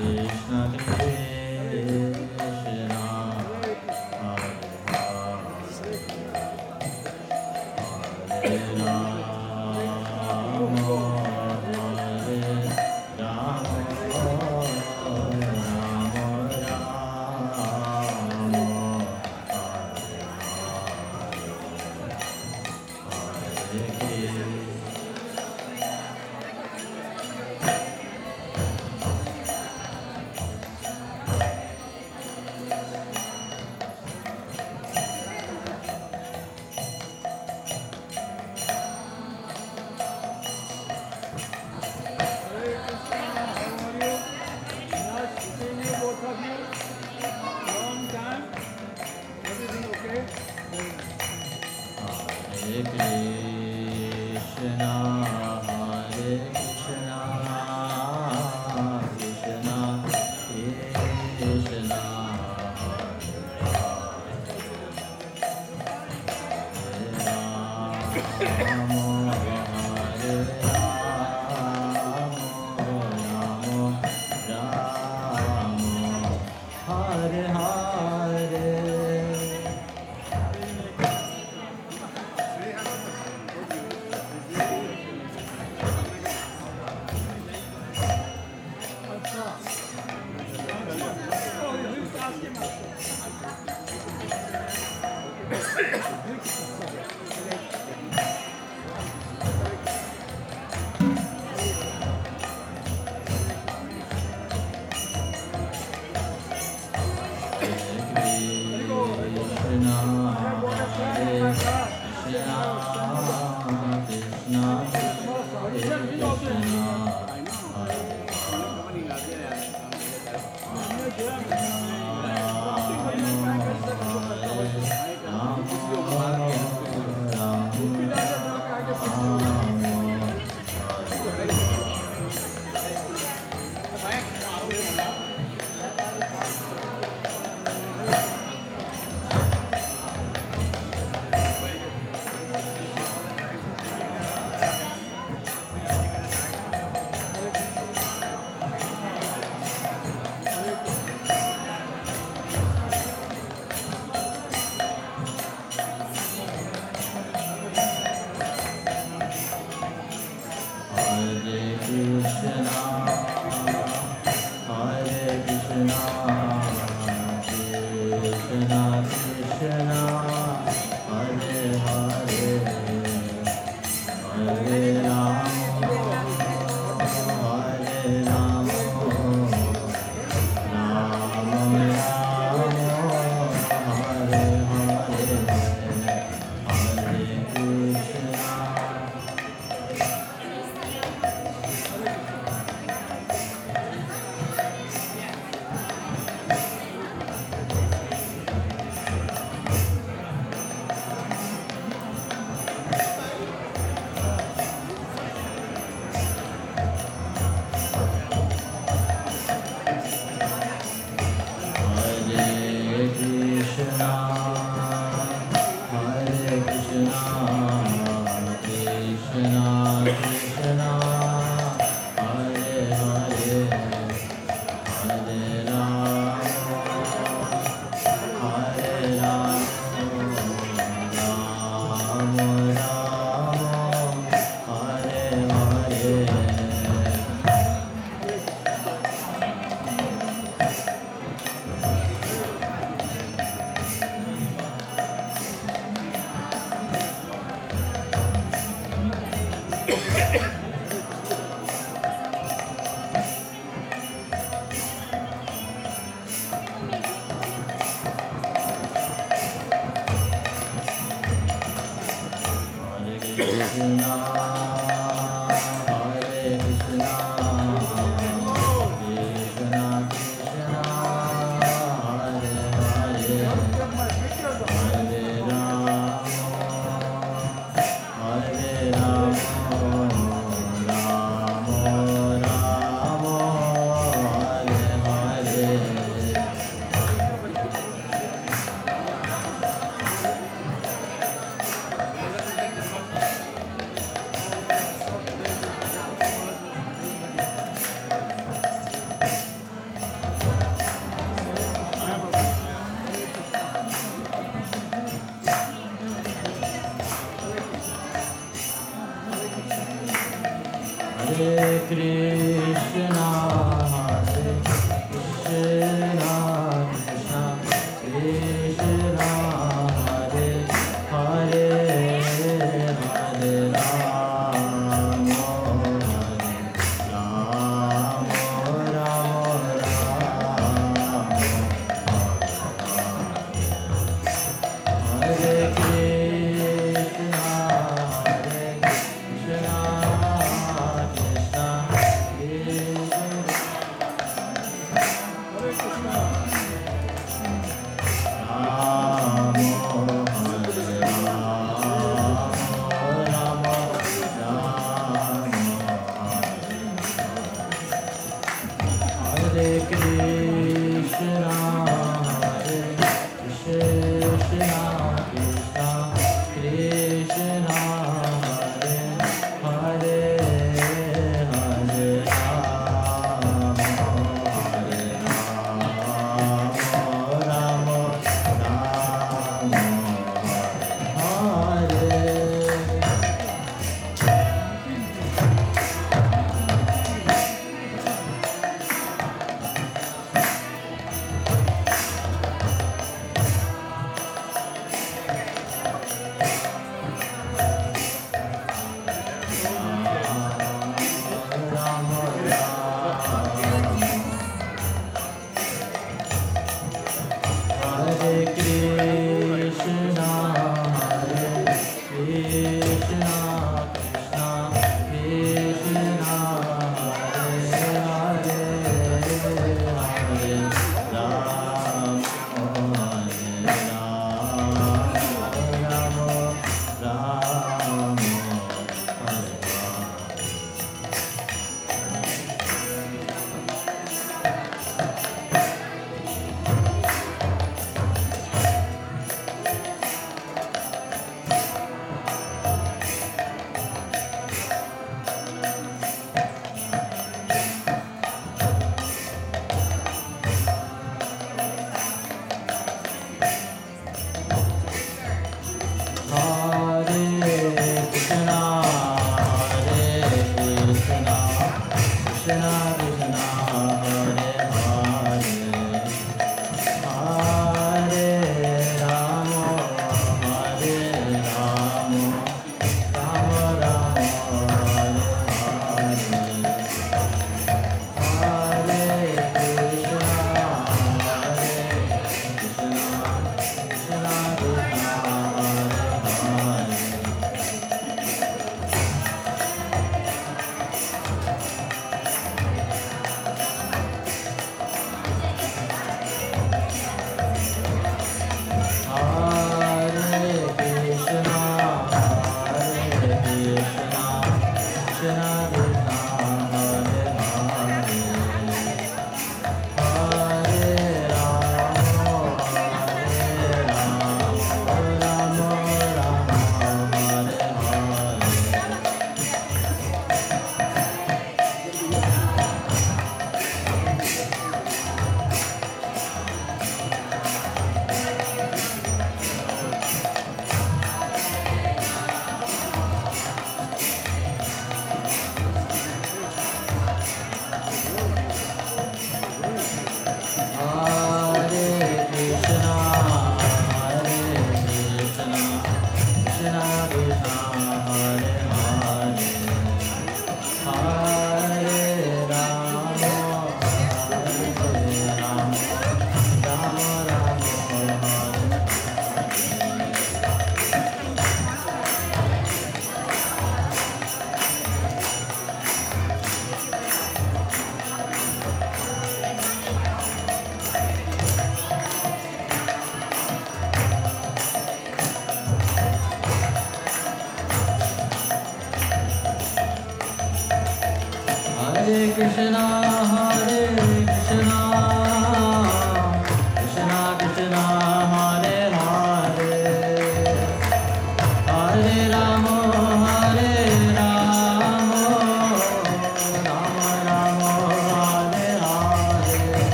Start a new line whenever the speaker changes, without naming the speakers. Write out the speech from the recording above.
につなげてめっちゃ怖い。Hare Krishna, Hare Krishna.